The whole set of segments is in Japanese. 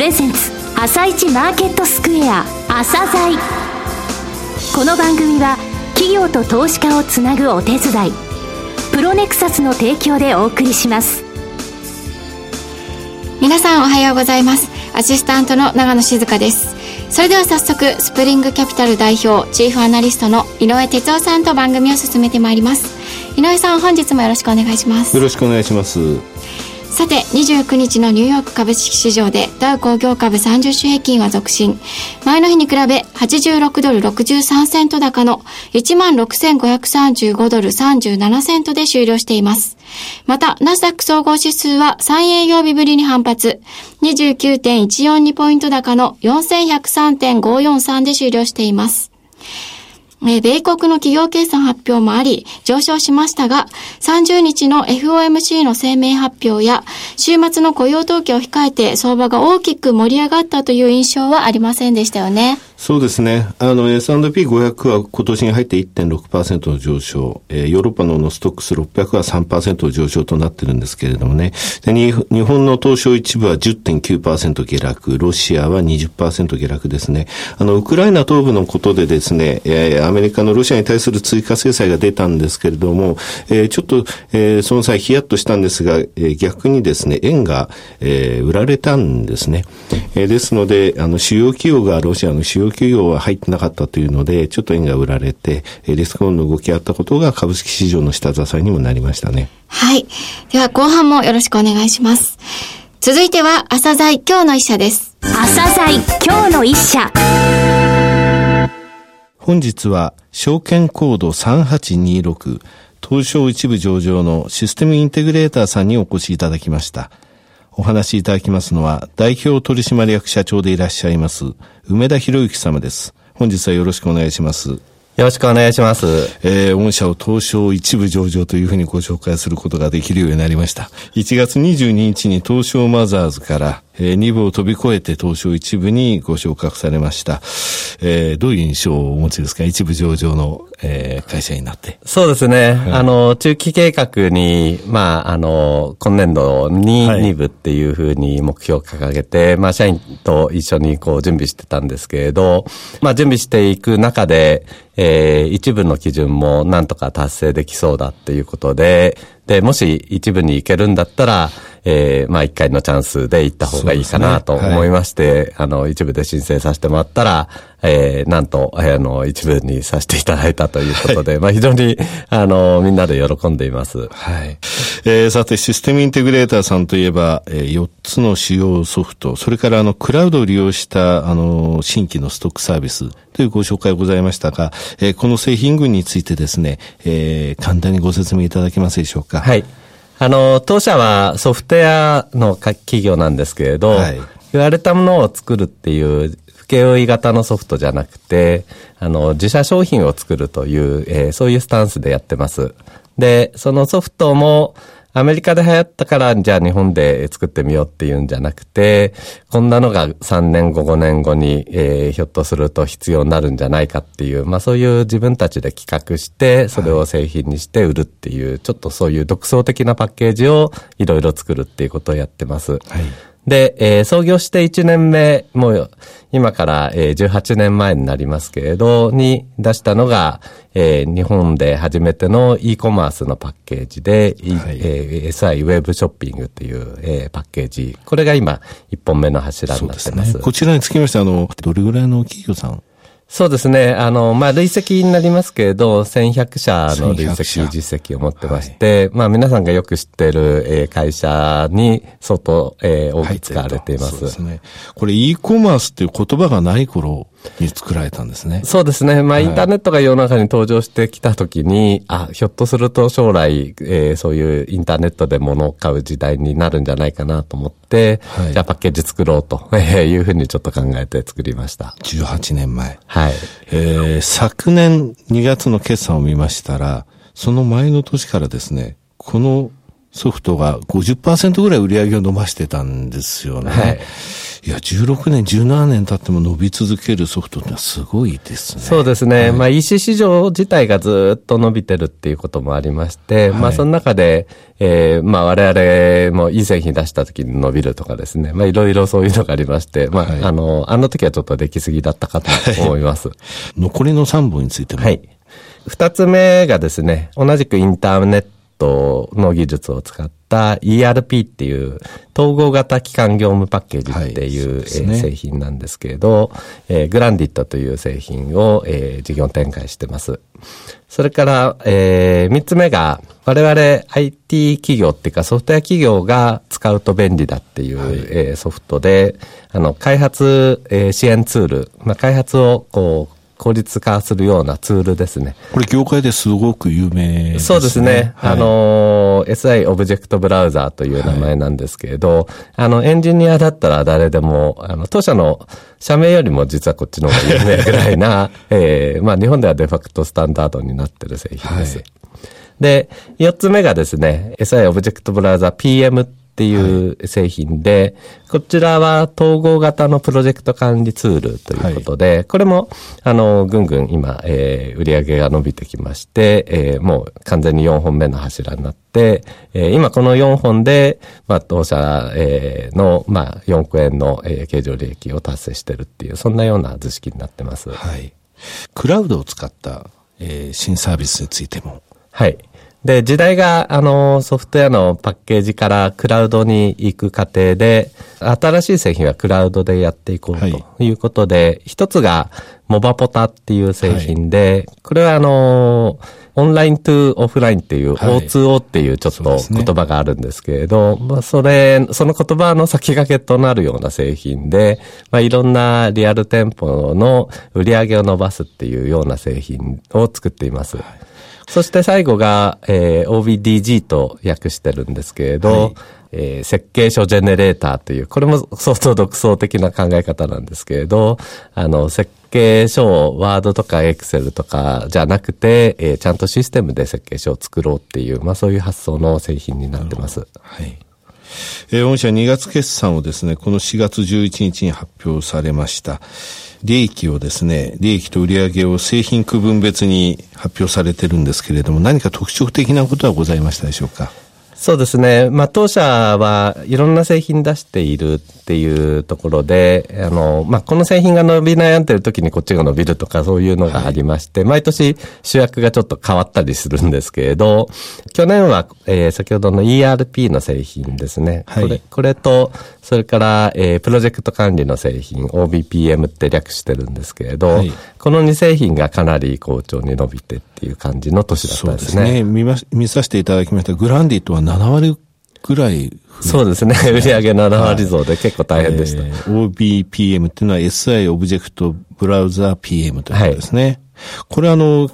レゼンツ朝一マーケットスクエア朝鮮。この番組は企業と投資家をつなぐお手伝いプロネクサスの提供でお送りします。皆さんおはようございます。アシスタントの長野静香です。それでは早速スプリングキャピタル代表チーフアナリストの井上哲夫さんと番組を進めてまいります。井上さん本日もよろしくお願いします。よろしくお願いしますさて29日のニューヨーク株式市場でダウ工業株30種平均は続伸前の日に比べ86ドル63セント高の16,535ドル37セントで終了していますまた、ナスダック総合指数は3営業日ぶりに反発。29.142ポイント高の4103.543で終了しています。米国の企業計算発表もあり、上昇しましたが、30日の FOMC の声明発表や、週末の雇用統計を控えて相場が大きく盛り上がったという印象はありませんでしたよね。そうですね。あの、S&P500 は今年に入って1.6%の上昇、えー、ヨーロッパのノストックス600は3%の上昇となってるんですけれどもね。で日本の東証一部は10.9%下落、ロシアは20%下落ですね。あの、ウクライナ東部のことでですね、えー、アメリカのロシアに対する追加制裁が出たんですけれども、えー、ちょっと、えー、その際ヒヤッとしたんですが、えー、逆にですね、円が、えー、売られたんですね。えー、ですので、あの、主要企業がロシアの主要企業は入ってなかったというので、ちょっと円が売られて、リスクオンの動きあったことが株式市場の下支えにもなりましたね。はい。では後半もよろしくお願いします。続いては、朝鮮今日の一社です。朝鮮今日の一社。本日は、証券コード3826、東証一部上場のシステムインテグレーターさんにお越しいただきました。お話しいただきますのは、代表取締役社長でいらっしゃいます、梅田博之様です。本日はよろしくお願いします。よろしくお願いします。えー、御社を東証一部上場というふうにご紹介することができるようになりました。1月22日に東証マザーズから、えー、2部を飛び越えて東証一部にご昇格されました。えー、どういう印象をお持ちですか？一部上場の、えー、会社になって。そうですね。はい、あの、中期計画に、まあ、あの、今年度に2部っていうふうに目標を掲げて、はい、まあ、社員と一緒にこう準備してたんですけれど、まあ、準備していく中で、えー、一部の基準もなんとか達成できそうだっていうことで、で、もし一部に行けるんだったら、えー、まあ一回のチャンスで行った方がいいかなと思いまして、ねはい、あの、一部で申請させてもらったら、えー、なんと、あの、一部にさせていただいたということで、はい、まあ非常に、あの、みんなで喜んでいます。はい。えー、さて、システムインテグレーターさんといえば、えー、4つの主要ソフト、それからあの、クラウドを利用した、あの、新規のストックサービスというご紹介ございましたが、えー、この製品群についてですね、えー、簡単にご説明いただけますでしょうか？はい。あの、当社はソフトウェアの企業なんですけれど、はい、言われたものを作るっていう請負型のソフトじゃなくて、あの、自社商品を作るという、えー、そういうスタンスでやってます。で、そのソフトも、アメリカで流行ったから、じゃあ日本で作ってみようっていうんじゃなくて、こんなのが3年後、5年後に、えー、ひょっとすると必要になるんじゃないかっていう、まあそういう自分たちで企画して、それを製品にして売るっていう、はい、ちょっとそういう独創的なパッケージをいろいろ作るっていうことをやってます。はいで、えー、創業して1年目、もう今から、えー、18年前になりますけれど、に出したのが、えー、日本で初めての e コマースのパッケージで、はいえー、SI ウェブショッピングっていう、えー、パッケージ。これが今、1本目の柱になってます。すね、こちらにつきまして、あの、どれぐらいの企業さんそうですね。あの、まあ、累積になりますけれど、1100社の累積実績を持ってまして、はい、まあ、皆さんがよく知っている、えー、会社に相当、えー、多く使われています。そうですね。これ e コマースっていう言葉がない頃に作られたんですね。そうですね。まあ、インターネットが世の中に登場してきたときに、あ、ひょっとすると将来、えー、そういうインターネットで物を買う時代になるんじゃないかなと思って、はい、じゃあパッケージ作ろうと いうふうにちょっと考えて作りました。18年前。はい。えー、昨年2月の決算を見ましたら、その前の年からですね、このソフトが50%ぐらい売り上げを伸ばしてたんですよね。はい。いや、16年、17年経っても伸び続けるソフトってすごいですね。そうですね。はい、まあ EC 市場自体がずっと伸びてるっていうこともありまして、はい、まあその中で、えー、まあ我々もいい製品出した時に伸びるとかですね。まあいろいろそういうのがありまして、まあ、はい、あの、あの時はちょっと出来すぎだったかと思います。残りの3本についても。はい。二つ目がですね、同じくインターネットの技術を使った ERP っていう統合型機関業務パッケージっていう、はいね、製品なんですけれど、えー、グランディットという製品を、えー、事業展開してます。それから、えー、三つ目が、我々 IT 企業っていうかソフトウェア企業が使うと便利だっていう、はい、えー、ソフトで、あの、開発、えー、支援ツール、まあ、開発をこう、効率化するようなツールですね。これ業界ですごく有名ですね。そうですね。はい、あの、SI オブジェクトブラウザーという名前なんですけれど、はい、あの、エンジニアだったら誰でも、あの、当社の社名よりも実はこっちの方が有名ぐらいな、え えー、まあ日本ではデファクトスタンダードになってる製品です。はい、で、四つ目がですね、SI Object Browser PM っていう製品で、はい、こちらは統合型のプロジェクト管理ツールということで、はい、これも、あの、ぐんぐん今、えー、売り上げが伸びてきまして、えー、もう完全に4本目の柱になって、えー、今この4本で、まあ、当社、えー、の、まあ、4億円の、えー、経常利益を達成してるっていう、そんなような図式になってます。はい。クラウドを使った、えー、新サービスについても。はい。で、時代が、あの、ソフトウェアのパッケージからクラウドに行く過程で、新しい製品はクラウドでやっていこうとい。うことで、はい、一つが、モバポタっていう製品で、はい、これはあの、オンライントゥオフラインっていう、O2O っていうちょっと言葉があるんですけれど、ね、まあそれ、その言葉の先駆けとなるような製品で、まあいろんなリアル店舗の売り上げを伸ばすっていうような製品を作っています。はいそして最後が、えー、OBDG と訳してるんですけれど、はい、えー、設計書ジェネレーターという、これも相当独創的な考え方なんですけれど、あの、設計書をワードとかエクセルとかじゃなくて、えー、ちゃんとシステムで設計書を作ろうっていう、まあそういう発想の製品になってます。はい。えー、御社2月決算をですね、この4月11日に発表されました。利益をですね、利益と売上を製品区分別に発表されてるんですけれども、何か特徴的なことはございましたでしょうか？そうですね。まあ、当社はいろんな製品出しているっていうところで、あの、まあ、この製品が伸び悩んでる時にこっちが伸びるとかそういうのがありまして、はい、毎年主役がちょっと変わったりするんですけれど、去年は、えー、先ほどの ERP の製品ですね。はい、これ、これと、それから、えー、プロジェクト管理の製品、OBPM って略してるんですけれど、はい、この2製品がかなり好調に伸びてっていう感じの年だったんですね。そうですね。見ま、見させていただきました。グランディとは7割ぐらい、そうですね。売上7割増で結構大変でした。はい、えー、OBPM っていうのは SI オブジェクトブラウザー PM ということですね。はい、これあの、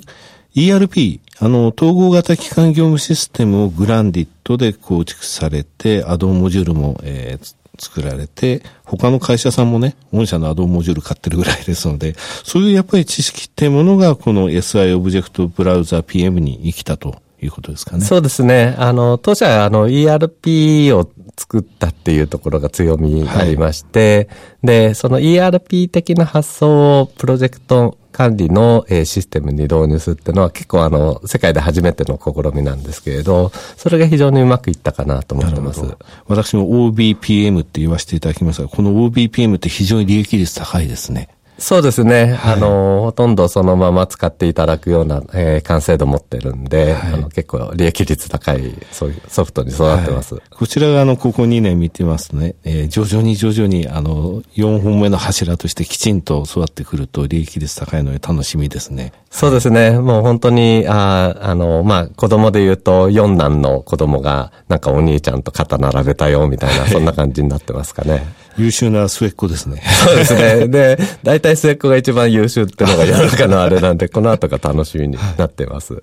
ERP、あの、統合型機関業務システムをグランディットで構築されて、アドオンモジュールも、えー、作られて、他の会社さんもね、御社のアドオンモジュール買ってるぐらいですので、そういうやっぱり知識ってものが、この SI オブジェクトブラウザー PM に生きたということですかね。そうですね。あの、当社はあの ERP を作ったっていうところが強みがありまして、はい、で、その ERP 的な発想をプロジェクト管理の、えシステムに導入するっていうのは結構あの、世界で初めての試みなんですけれど、それが非常にうまくいったかなと思ってます。私も OBPM って言わせていただきますが、この OBPM って非常に利益率高いですね。そうですね。はい、あの、ほとんどそのまま使っていただくような、えー、完成度持ってるんで、はい、あの結構利益率高いそういうソフトに育ってます。はい、こちらがあの、ここ2年見てますとね、えー、徐々に徐々にあの、4本目の柱としてきちんと育ってくると利益率高いので楽しみですね。そうですね。もう本当に、ああの、まあ、子供で言うと、四男の子供が、なんかお兄ちゃんと肩並べたよ、みたいな、そんな感じになってますかね。優秀な末っ子ですね。そうですね。で、大体末っ子が一番優秀ってのが世の中のあれなんで、この後が楽しみになってます。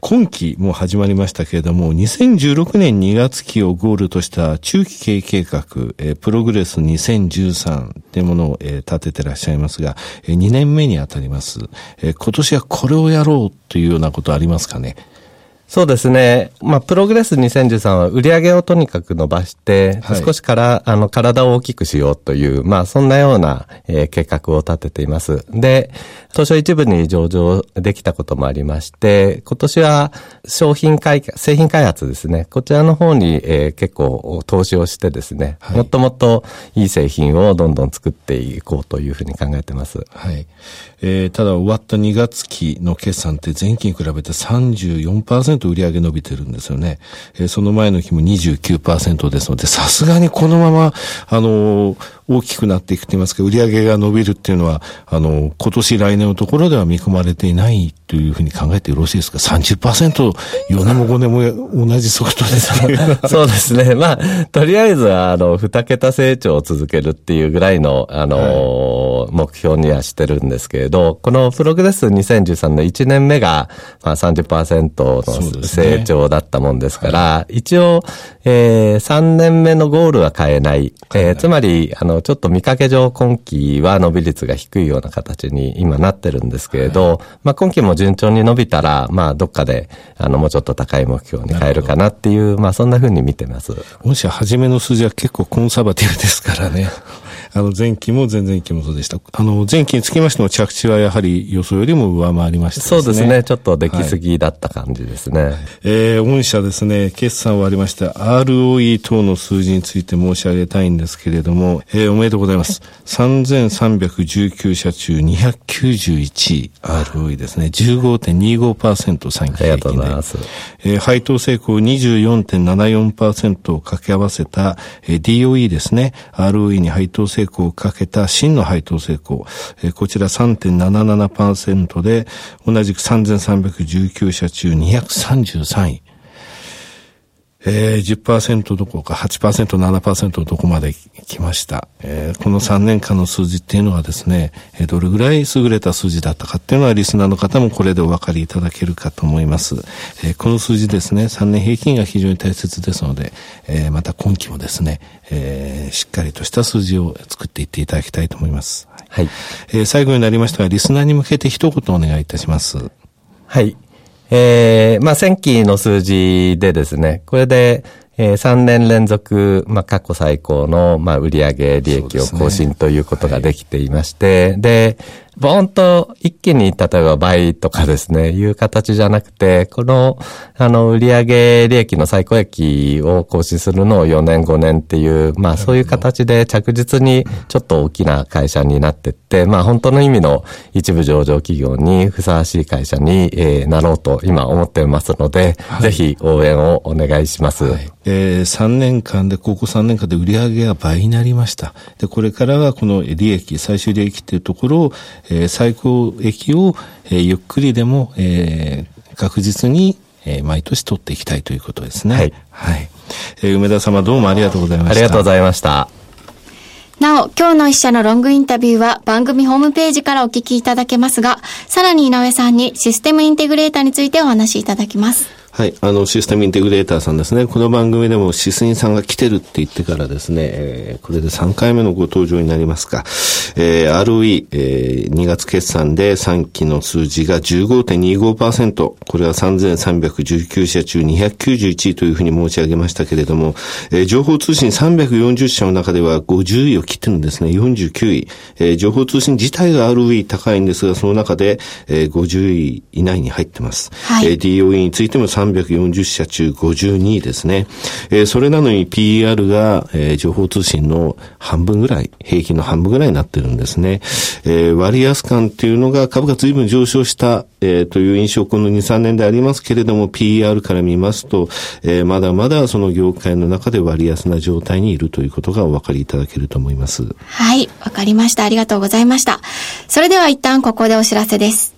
今期も始まりましたけれども、2016年2月期をゴールとした中期経営計画、えー、プログレス2013ってものを、えー、立ててらっしゃいますが、えー、2年目にあたります、えー。今年はこれをやろうというようなことありますかね？そうですね。まあ、プログレス2013は売り上げをとにかく伸ばして、はい、少しから、あの、体を大きくしようという、まあ、そんなような、えー、計画を立てています。で、東証一部に上場できたこともありまして、今年は商品開製品開発ですね。こちらの方に、えー、結構投資をしてですね、はい、もっともっといい製品をどんどん作っていこうというふうに考えてます。はい。えー、ただ終わった2月期の決算って前期に比べて34%売り上げ伸びてるんですよね。えー、その前の日も29%ですので、さすがにこのまま、あのー大きくなっていくと言いますか、売上が伸びるっていうのは、あの、今年来年のところでは見込まれていないというふうに考えてよろしいですか ?30%、4年も5年も同じ速度ですね。そうですね。まあ、とりあえずは、あの、二桁成長を続けるっていうぐらいの、あの、はい、目標にはしてるんですけれど、このプログレス2013の1年目が、まあ30%の成長だったもんですから、ねはい、一応、えー、3年目のゴールは変えない。えー、つまり、あの、ちょっと見かけ上今期は伸び率が低いような形に今なってるんですけれど、はい、まあ今期も順調に伸びたら、まあどっかで、あの、もうちょっと高い目標に変えるかなっていう、まあそんな風に見てます。もし初めの数字は結構コンサバティブですからね。あの、前期も前々期もそうでした。あの、前期につきましても着地はやはり予想よりも上回りました、ね、そうですね。ちょっと出来すぎだった感じですね。はい、えー、御社ですね、決算終わりまして、ROE 等の数字について申し上げたいんですけれども、えー、おめでとうございます。3319社中291位 ROE ですね。15.25%3 期平均で。ありがとうございます。えー、配当成功24.74%を掛け合わせた、えー、DOE ですね。ROE に配当成成功をかけた真の配当成功。えー、こちら3.77%で、同じく3319社中233位。えー、10%どころか8%、7%どこまで来ました。えー、この3年間の数字っていうのはですね、えー、どれぐらい優れた数字だったかっていうのはリスナーの方もこれでお分かりいただけるかと思います。えー、この数字ですね、3年平均が非常に大切ですので、えー、また今期もですね、えー、しっかりとした数字を作っていっていただきたいと思います。はい。えー、最後になりましたが、リスナーに向けて一言お願いいたします。はい。えー、まあ、前期の数字でですね、これで、えー、3年連続、まあ、過去最高の、まあ、売上利益を更新ということができていまして、で、ねはい、ボーンと一気に、例えば倍とかですね、いう形じゃなくて、この、あの、売上利益の最高益を更新するのを4年5年っていう、まあそういう形で着実にちょっと大きな会社になってって、まあ本当の意味の一部上場企業にふさわしい会社に、えー、なろうと今思っていますので、はい、ぜひ応援をお願いします。はい、えー、3年間で、ここ3年間で売上が倍になりました。で、これからはこの利益、最終利益っていうところを、えー、最高益を、えー、ゆっくりでも、えー、確実に、えー、毎年取っていきたいということですね。はい。はい。えー、梅田様どうもありがとうございました。ありがとうございました。なお、今日の一社のロングインタビューは番組ホームページからお聞きいただけますが、さらに井上さんにシステムインテグレーターについてお話しいただきます。はい。あの、システムインテグレーターさんですね。この番組でもシスインさんが来てるって言ってからですね、えー、これで3回目のご登場になりますか。えー、ROE、えー、2月決算で3期の数字が15.25%。これは3319社中291位というふうに申し上げましたけれども、えー、情報通信340社の中では50位を切ってるんですね。49位。えー、情報通信自体が ROE 高いんですが、その中で、えー、50位以内に入ってます。はい、えー、DOE についても340社中52位ですね。えー、それなのに PER が、えー、情報通信の半分ぐらい、平均の半分ぐらいになってるんですね。えー、割安感っていうのが株価随分上昇した、えー、という印象この2、3年でありますけれども、PER から見ますと、えー、まだまだその業界の中で割安な状態にいるということがお分かりいただけると思います。はい、わかりました。ありがとうございました。それでは一旦ここでお知らせです。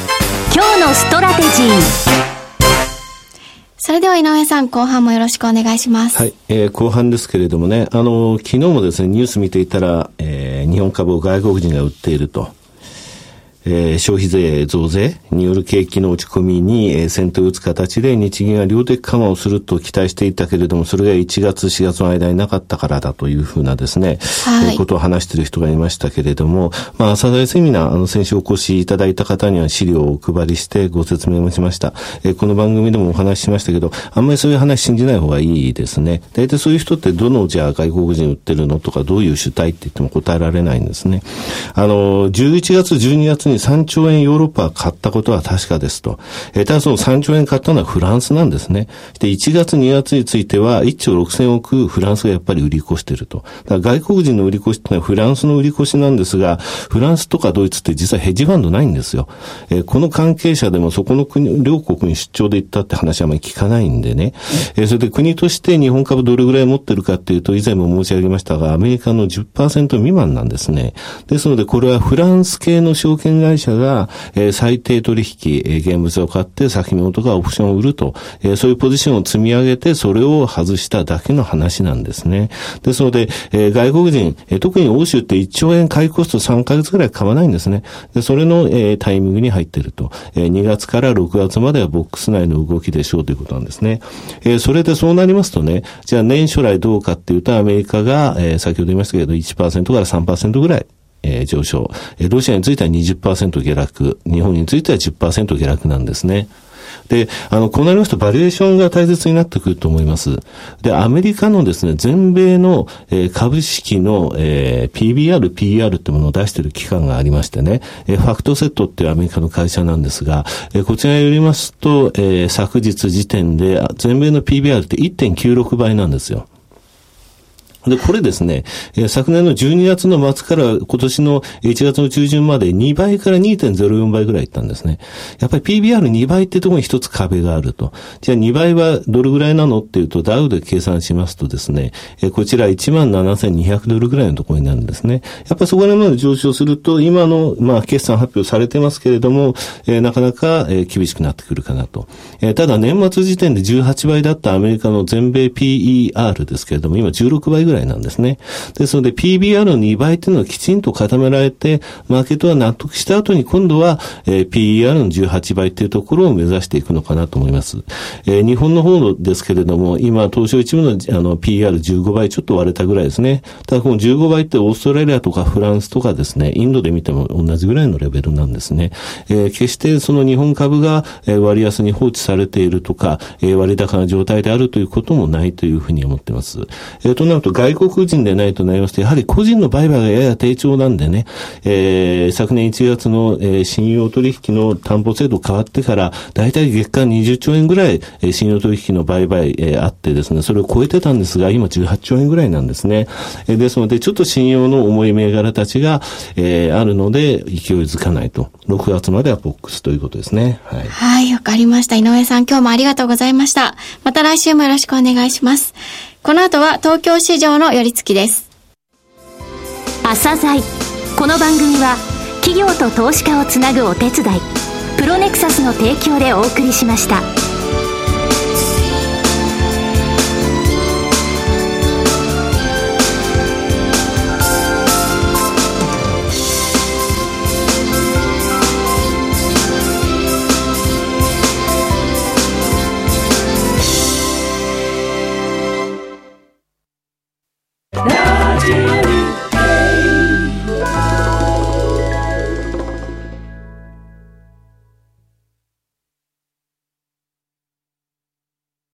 今日のストラテジーそれでは井上さん、後半もよろしくお願いします。はい。えー、後半ですけれどもね、あの、昨日もですね、ニュース見ていたら、えー、日本株を外国人が売っていると。えー、消費税増税による景気の落ち込みに、えー、先手を打つ形で日銀が量的緩和をすると期待していたけれども、それが1月、4月の間になかったからだというふうなですね、はい、えー、ことを話している人がいましたけれども、まあ、朝鮮セミナー、あの、先週お越しいただいた方には資料をお配りしてご説明もしました。えー、この番組でもお話ししましたけど、あんまりそういう話信じない方がいいですね。大体そういう人ってどのじゃあ外国人売ってるのとか、どういう主体って言っても答えられないんですね。あの、11月、12月に3兆円ヨーロッパは買ったことは確かですと。えー、ただその3兆円買ったのはフランスなんですね。で、1月2月については1兆6000億フランスがやっぱり売り越してると。外国人の売り越しってのはフランスの売り越しなんですが、フランスとかドイツって実はヘッジファンドないんですよ。えー、この関係者でもそこの国、両国に出張で行ったって話はあまり聞かないんでね。えー、それで国として日本株どれぐらい持ってるかっていうと、以前も申し上げましたが、アメリカの10%未満なんですね。ですので、これはフランス系の証券会社が、えー、最低取引、えー、現物を買って先物とかオプションを売ると、えー、そういうポジションを積み上げて、それを外しただけの話なんですね。ですので、えー、外国人、えー、特に欧州って1兆円買いコスト3ヶ月ぐらい買わないんですね。で、それの、えー、タイミングに入っていると。えー、2月から6月まではボックス内の動きでしょうということなんですね。えー、それでそうなりますとね、じゃあ年初来どうかっていうと、アメリカが、えー、先ほど言いましたけど、1%から3%ぐらいえー、上昇。え、ロシアについては20%下落。日本については10%下落なんですね。で、あの、こうなりますとバリエーションが大切になってくると思います。で、アメリカのですね、全米の、えー、株式の、えー、PBR、PR ってものを出している機関がありましてね、えー、ファクトセットっていうアメリカの会社なんですが、えー、こちらによりますと、えー、昨日時点で全米の PBR って1.96倍なんですよ。で、これですね、昨年の12月の末から今年の1月の中旬まで2倍から2.04倍ぐらいいったんですね。やっぱり PBR2 倍ってところに一つ壁があると。じゃあ2倍はどれぐらいなのっていうと、ダウで計算しますとですね、こちら17,200ドルぐらいのところになるんですね。やっぱりそこら辺まで上昇すると、今の、まあ、決算発表されてますけれども、え、なかなか、え、厳しくなってくるかなと。え、ただ年末時点で18倍だったアメリカの全米 PER ですけれども、今16倍ぐらいぐらいなんですね。ですので PBR の2倍っていうのはきちんと固められて、マーケットは納得した後に今度は、えー、PER の18倍っていうところを目指していくのかなと思います。えー、日本の方ですけれども、今、東証一部のあの PER15 倍ちょっと割れたぐらいですね。ただこの15倍ってオーストラリアとかフランスとかですね、インドで見ても同じぐらいのレベルなんですね。えー、決してその日本株が割安に放置されているとか、えー、割高な状態であるということもないというふうに思ってます。えー、となると外国人でないとなりますと、やはり個人の売買がやや低調なんでね、えー、昨年1月の、えー、信用取引の担保制度変わってから、だいたい月間20兆円ぐらい、えー、信用取引の売買、えー、あってですね、それを超えてたんですが、今18兆円ぐらいなんですね。えー、ですので、ちょっと信用の重い銘柄たちが、えー、あるので、勢いづかないと。6月まではボックスということですね。はい。はい、わかりました。井上さん、今日もありがとうございました。また来週もよろしくお願いします。この後は東京市場の寄り付きです。朝鮮この番組は企業と投資家をつなぐお手伝いプロネクサスの提供でお送りしました。